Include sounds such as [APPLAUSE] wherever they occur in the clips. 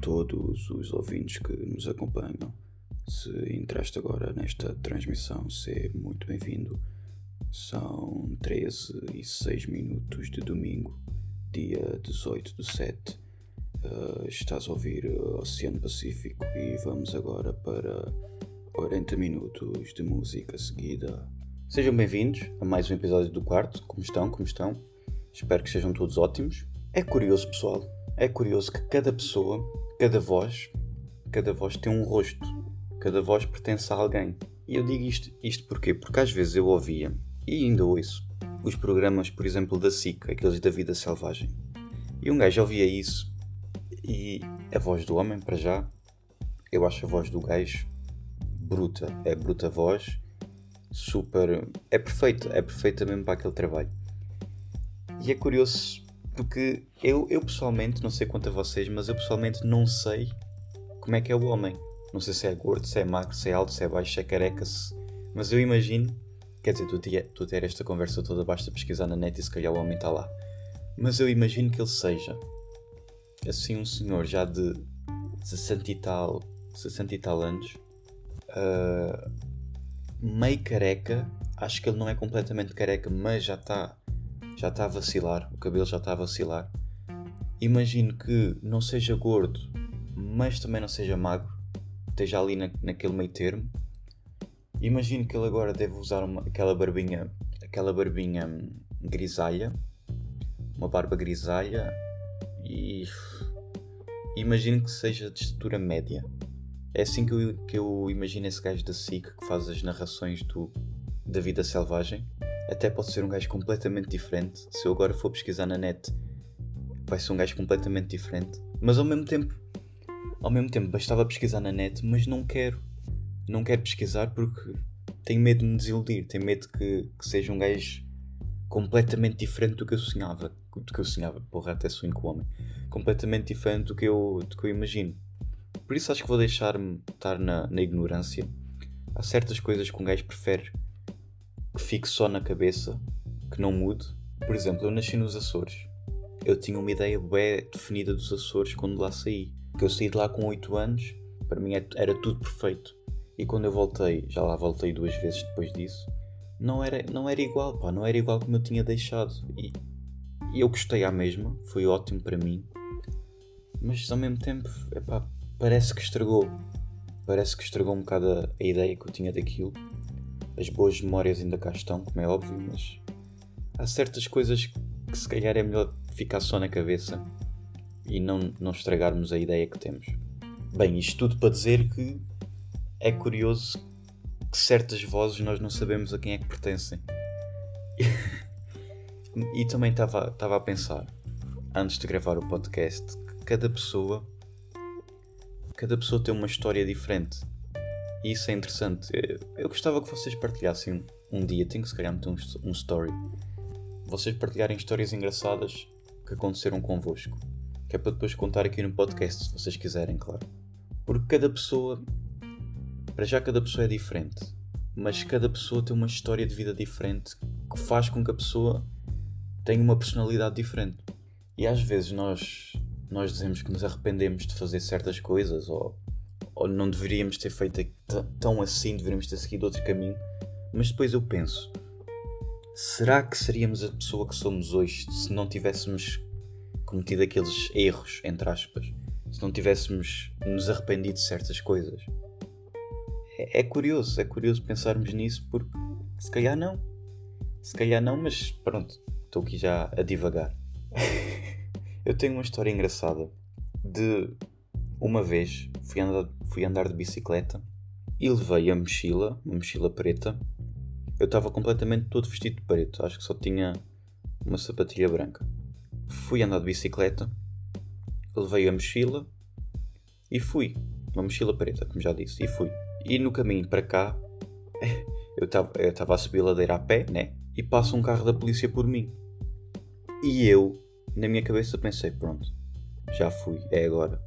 todos os ouvintes que nos acompanham. Se entraste agora nesta transmissão, seja muito bem-vindo. São 13 e 6 minutos de domingo, dia 18 do 7. Uh, estás a ouvir Oceano Pacífico e vamos agora para 40 minutos de música seguida. Sejam bem-vindos a mais um episódio do quarto. Como estão? Como estão? Espero que sejam todos ótimos. É curioso, pessoal. É curioso que cada pessoa, cada voz, cada voz tem um rosto. Cada voz pertence a alguém. E eu digo isto, isto porquê? Porque às vezes eu ouvia, e ainda ouço, os programas, por exemplo, da SIC, aqueles da vida selvagem. E um gajo ouvia isso e a voz do homem, para já, eu acho a voz do gajo bruta. É bruta voz, super. É perfeita, é perfeita mesmo para aquele trabalho. E é curioso porque eu, eu pessoalmente, não sei quanto a vocês, mas eu pessoalmente não sei como é que é o homem. Não sei se é gordo, se é magro, se é alto, se é baixo, se é careca, se... mas eu imagino. Quer dizer, tu, tia, tu ter esta conversa toda, basta pesquisar na net e se calhar o homem está lá. Mas eu imagino que ele seja assim um senhor já de 60 e tal, 60 e tal anos, uh, meio careca. Acho que ele não é completamente careca, mas já está já está a vacilar, o cabelo já está a vacilar. Imagino que não seja gordo, mas também não seja magro, esteja ali na, naquele meio termo. Imagino que ele agora deve usar uma, aquela barbinha, aquela barbinha hum, grisalha, uma barba grisalha e imagino que seja de estatura média. É assim que eu, que eu imagino esse gajo da SIC que faz as narrações do, da vida selvagem até pode ser um gajo completamente diferente. Se eu agora for pesquisar na net, vai ser um gajo completamente diferente. Mas ao mesmo tempo, ao mesmo tempo, bastava pesquisar na net, mas não quero. Não quero pesquisar porque tenho medo de me desiludir, tenho medo que, que seja um gajo completamente diferente do que eu sonhava. Do que eu sonhava, porra, até sonho com o homem. Completamente diferente do que eu, do que eu imagino. Por isso acho que vou deixar-me estar na, na ignorância. Há certas coisas que um gajo prefere fique só na cabeça, que não mude. Por exemplo, eu nasci nos Açores. Eu tinha uma ideia bem definida dos Açores quando lá saí. Que eu saí de lá com 8 anos, para mim é era tudo perfeito. E quando eu voltei, já lá voltei duas vezes depois disso, não era, não era igual, pá, não era igual como eu tinha deixado. E, e eu gostei à mesma, foi ótimo para mim. Mas ao mesmo tempo, epá, parece que estragou. Parece que estragou um bocado a, a ideia que eu tinha daquilo. As boas memórias ainda cá estão, como é óbvio, mas há certas coisas que se calhar é melhor ficar só na cabeça e não, não estragarmos a ideia que temos. Bem, isto tudo para dizer que é curioso que certas vozes nós não sabemos a quem é que pertencem. [LAUGHS] e também estava a pensar, antes de gravar o podcast, que cada pessoa cada pessoa tem uma história diferente. E isso é interessante. Eu gostava que vocês partilhassem um dia, tenho que se calhar meter um, um story. Vocês partilharem histórias engraçadas que aconteceram convosco. Que é para depois contar aqui no podcast, se vocês quiserem, claro. Porque cada pessoa. Para já, cada pessoa é diferente. Mas cada pessoa tem uma história de vida diferente que faz com que a pessoa tenha uma personalidade diferente. E às vezes nós, nós dizemos que nos arrependemos de fazer certas coisas ou ou não deveríamos ter feito tão assim, deveríamos ter seguido outro caminho. Mas depois eu penso: será que seríamos a pessoa que somos hoje se não tivéssemos cometido aqueles erros, entre aspas? Se não tivéssemos nos arrependido de certas coisas? É, é curioso, é curioso pensarmos nisso porque se calhar não. Se calhar não, mas pronto, estou aqui já a divagar. [LAUGHS] eu tenho uma história engraçada de uma vez fui andar, fui andar de bicicleta e levei a mochila, uma mochila preta. Eu estava completamente todo vestido de preto, acho que só tinha uma sapatilha branca. Fui andar de bicicleta, levei a mochila e fui. Uma mochila preta, como já disse, e fui. E no caminho para cá, [LAUGHS] eu estava a subir a ladeira a pé, né? E passa um carro da polícia por mim. E eu, na minha cabeça, pensei: pronto, já fui, é agora.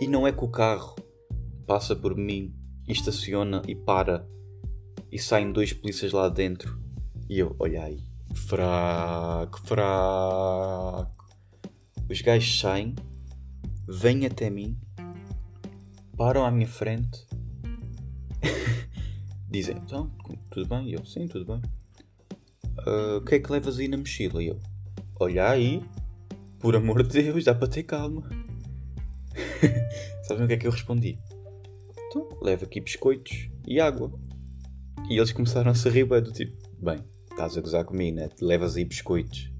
E não é que o carro passa por mim e estaciona e para e saem dois polícias lá dentro e eu, olha aí, fraco, fraco. Os gajos saem, vêm até mim, param à minha frente, [LAUGHS] dizem: Então, tudo bem? E eu: Sim, tudo bem. Uh, o que é que levas aí na mochila? E eu: Olha aí, por amor de Deus, dá para ter calma. [LAUGHS] Sabem o que é que eu respondi? Então, leva aqui biscoitos e água. E eles começaram a se rir, do tipo: Bem, estás a gozar comigo, né? Levas aí biscoitos.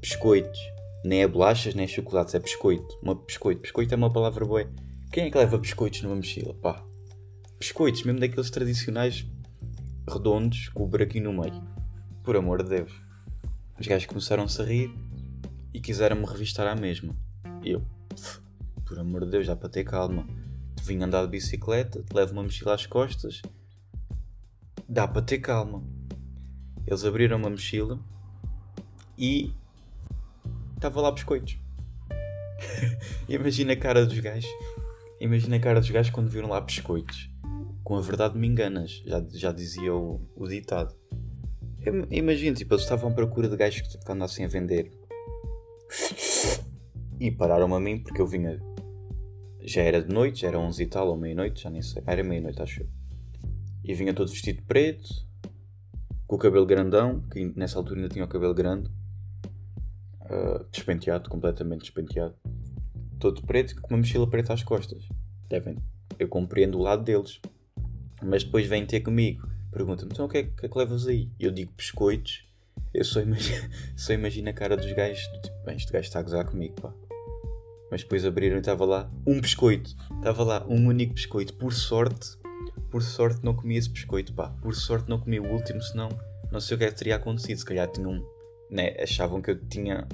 Biscoitos. Nem é bolachas, nem é chocolates, é biscoito. Uma biscoito. Biscoito é uma palavra boa. Quem é que leva biscoitos numa mochila? Pá. Biscoitos, mesmo daqueles tradicionais redondos com o buraquinho no meio. Por amor de Deus. Os gajos começaram-se a rir e quiseram-me revistar à mesma. E eu, por amor de Deus, dá para ter calma. Vim andar de bicicleta, levo uma mochila às costas. Dá para ter calma. Eles abriram uma mochila e estava lá biscoitos. [LAUGHS] Imagina a cara dos gajos. Imagina a cara dos gajos quando viram lá biscoitos. Com a verdade me enganas, já, já dizia o, o ditado. Imagina, tipo, eles estavam à procura de gajos que andassem a vender. E pararam-me a mim porque eu vinha. Já era de noite, já era 11 e tal, ou meia-noite, já nem sei. Era meia-noite, acho eu. E vinha todo vestido de preto, com o cabelo grandão, que nessa altura ainda tinha o cabelo grande, uh, despenteado, completamente despenteado, todo preto, com uma mochila preta às costas. Devem, eu compreendo o lado deles, mas depois vêm ter comigo, perguntam-me: então o que é, que é que levas aí? Eu digo biscoitos, eu só imagino, [LAUGHS] só imagino a cara dos gajos, tipo, bem, este gajo está a gozar comigo, pá. Mas depois abriram e estava lá um biscoito, estava lá um único biscoito, por sorte por sorte não comi esse biscoito, pá. Por sorte não comi o último, senão não sei o que, é que teria acontecido. Se calhar tinham. Né, achavam que eu tinha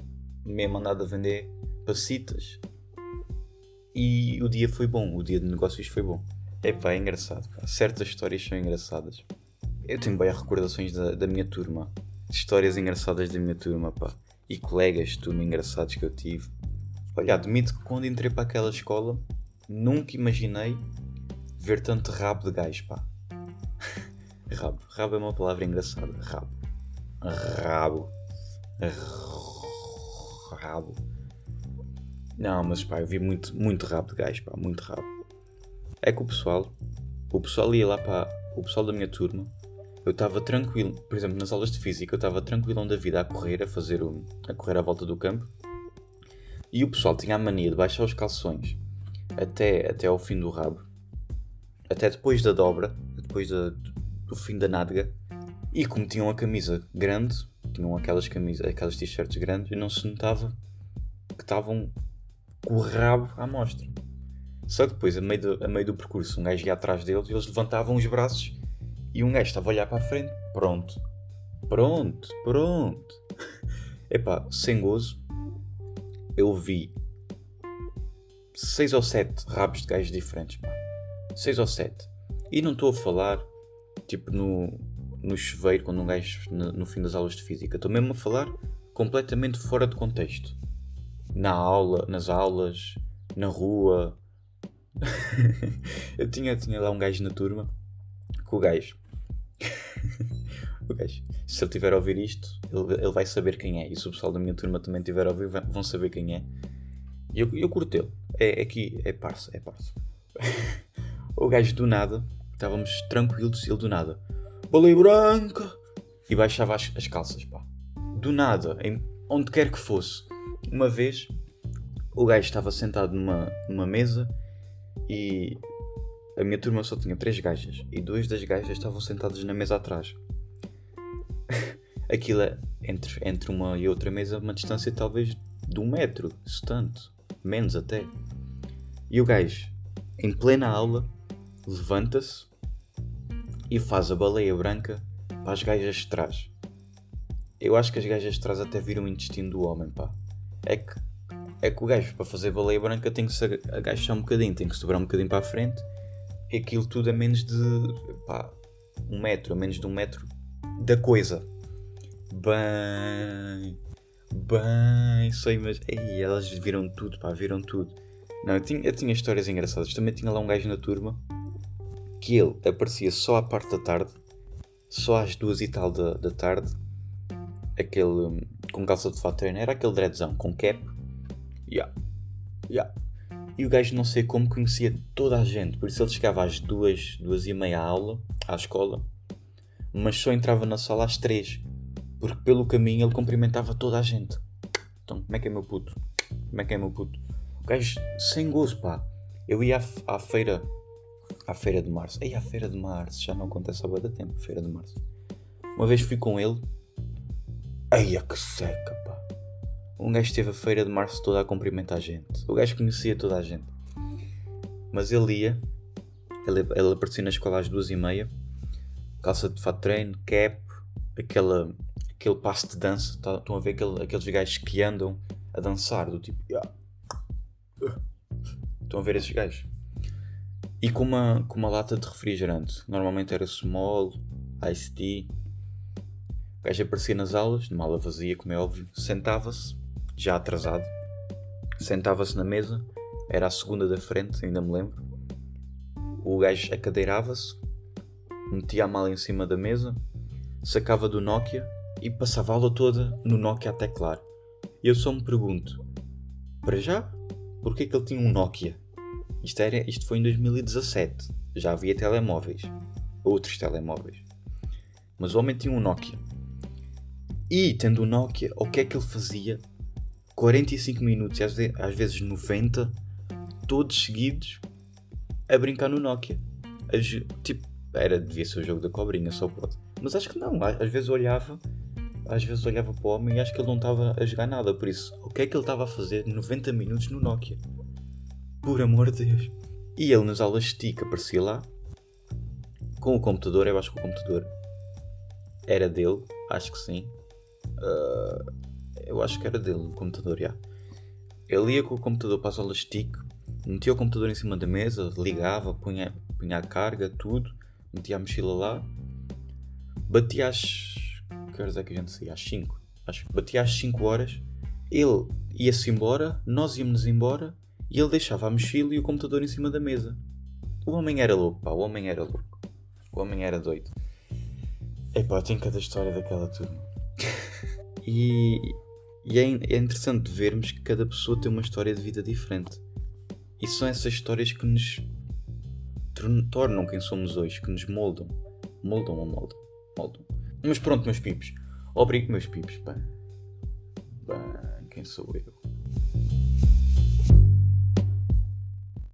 mesmo andado a vender passitas. E o dia foi bom, o dia de negócios foi bom. É pá, é engraçado. Pá. Certas histórias são engraçadas. Eu tenho bem recordações da, da minha turma. Histórias engraçadas da minha turma, pá. E colegas de turma engraçados que eu tive. Olha, admito que quando entrei para aquela escola, nunca imaginei ver tanto rabo de gajo, pá. [LAUGHS] rabo. Rabo é uma palavra engraçada. Rabo. Rabo. Rabo. Não, mas pá, eu vi muito, muito rabo de gajo, pá. Muito rabo. É que o pessoal, o pessoal ia lá para. O pessoal da minha turma, eu estava tranquilo. Por exemplo, nas aulas de física, eu estava tranquilo da vida a correr, a fazer o, a correr à volta do campo. E o pessoal tinha a mania de baixar os calções até, até ao fim do rabo até depois da dobra, depois da, do fim da nádega, e como tinham a camisa grande, tinham aquelas camisas, aquelas t-shirts grandes, e não se notava que estavam com o rabo à mostra. Só que depois, a meio, do, a meio do percurso, um gajo ia atrás deles e eles levantavam os braços e um gajo estava a olhar para a frente. Pronto. Pronto. Pronto. [LAUGHS] Epá, sem gozo, eu vi seis ou sete rabos de gajos diferentes, pá. 6 ou 7. E não estou a falar, tipo, no, no chuveiro, quando um gajo no, no fim das aulas de física. Estou mesmo a falar completamente fora de contexto. Na aula, nas aulas, na rua. [LAUGHS] eu tinha, tinha lá um gajo na turma, que o gajo. O gajo, se ele tiver a ouvir isto, ele, ele vai saber quem é. E se o pessoal da minha turma também tiver a ouvir, vão saber quem é. E eu, eu curto ele. É, é aqui, é parça, é parça. [LAUGHS] O gajo do nada, estávamos tranquilos, ele do nada, baleia branca! E baixava as, as calças, pá. Do nada, em onde quer que fosse. Uma vez, o gajo estava sentado numa, numa mesa e a minha turma só tinha três gajas e duas das gajas estavam sentadas na mesa atrás. [LAUGHS] Aquilo é entre, entre uma e outra mesa uma distância talvez de um metro, se tanto, menos até. E o gajo, em plena aula, levanta-se e faz a baleia branca para as gajas de trás. Eu acho que as gajas de trás até viram o intestino do homem, pá. É que, é que o gajo, para fazer baleia branca, tem que se agachar um bocadinho, tem que sobrar um bocadinho para a frente. E aquilo tudo a menos de, pá, um metro, a menos de um metro da coisa. Bem, bem, sei, mas. Ei, elas viram tudo, pá, viram tudo. Não, eu tinha, eu tinha histórias engraçadas. Também tinha lá um gajo na turma que ele aparecia só à parte da tarde, só às duas e tal da, da tarde, aquele um, com calça de fato era aquele dreadzão com cap, yeah, yeah. E o gajo não sei como conhecia toda a gente, por isso ele chegava às duas, duas e meia à aula, à escola, mas só entrava na sala às três, porque pelo caminho ele cumprimentava toda a gente. Então, como é que é meu puto? Como é que é meu puto? O gajo sem gozo, pá. Eu ia à, à feira, à feira de março. Ei, à feira de março, já não acontece há da tempo, feira de março. Uma vez fui com ele. Eia que seca, pá. Um gajo teve a feira de março toda a cumprimentar a gente. O gajo conhecia toda a gente. Mas ele ia, ele, ele aparecia na escola às duas e meia, calça de fato treino, cap, aquela, aquele passo de dança. Tá, estão a ver aquele, aqueles gajos que andam a dançar, do tipo. Yeah. Estão a ver esses gajos? E com uma, com uma lata de refrigerante. Normalmente era small, iced tea. O gajo aparecia nas aulas, de mala vazia, como é óbvio. Sentava-se, já atrasado. Sentava-se na mesa. Era a segunda da frente, ainda me lembro. O gajo acadeirava-se, metia a mala em cima da mesa, sacava do Nokia e passava a aula toda no Nokia a teclar. E eu só me pergunto: para já, porquê que ele tinha um Nokia? Isto, era, isto foi em 2017. Já havia telemóveis. Outros telemóveis. Mas o homem tinha um Nokia. E, tendo um Nokia, o que é que ele fazia? 45 minutos, às vezes 90, todos seguidos, a brincar no Nokia. tipo, era, devia ser o jogo da cobrinha, só pode. Mas acho que não. Às vezes olhava às vezes olhava para o homem e acho que ele não estava a jogar nada. Por isso, o que é que ele estava a fazer 90 minutos no Nokia? Por amor de Deus. E ele nas aulas TIC aparecia lá com o computador. Eu acho que o computador era dele, acho que sim. Uh, eu acho que era dele o computador, já. Ele ia com o computador para as aulas TIC, metia o computador em cima da mesa, ligava, punha, punha a carga, tudo, metia a mochila lá, batia as que horas é que a gente saía? Às 5. Acho que batia às 5 horas. Ele ia-se embora, nós íamos embora e ele deixava a mochila e o computador em cima da mesa. O homem era louco, pá, o homem era louco. O homem era doido. Epá, tem cada história daquela turma. [LAUGHS] e, e é, é interessante vermos que cada pessoa tem uma história de vida diferente. E são essas histórias que nos tornam quem somos hoje, que nos moldam. Moldam ou moldam? Moldam. Mas pronto, meus pipos. Obrigado, meus pipos. Bem, bem, quem sou eu?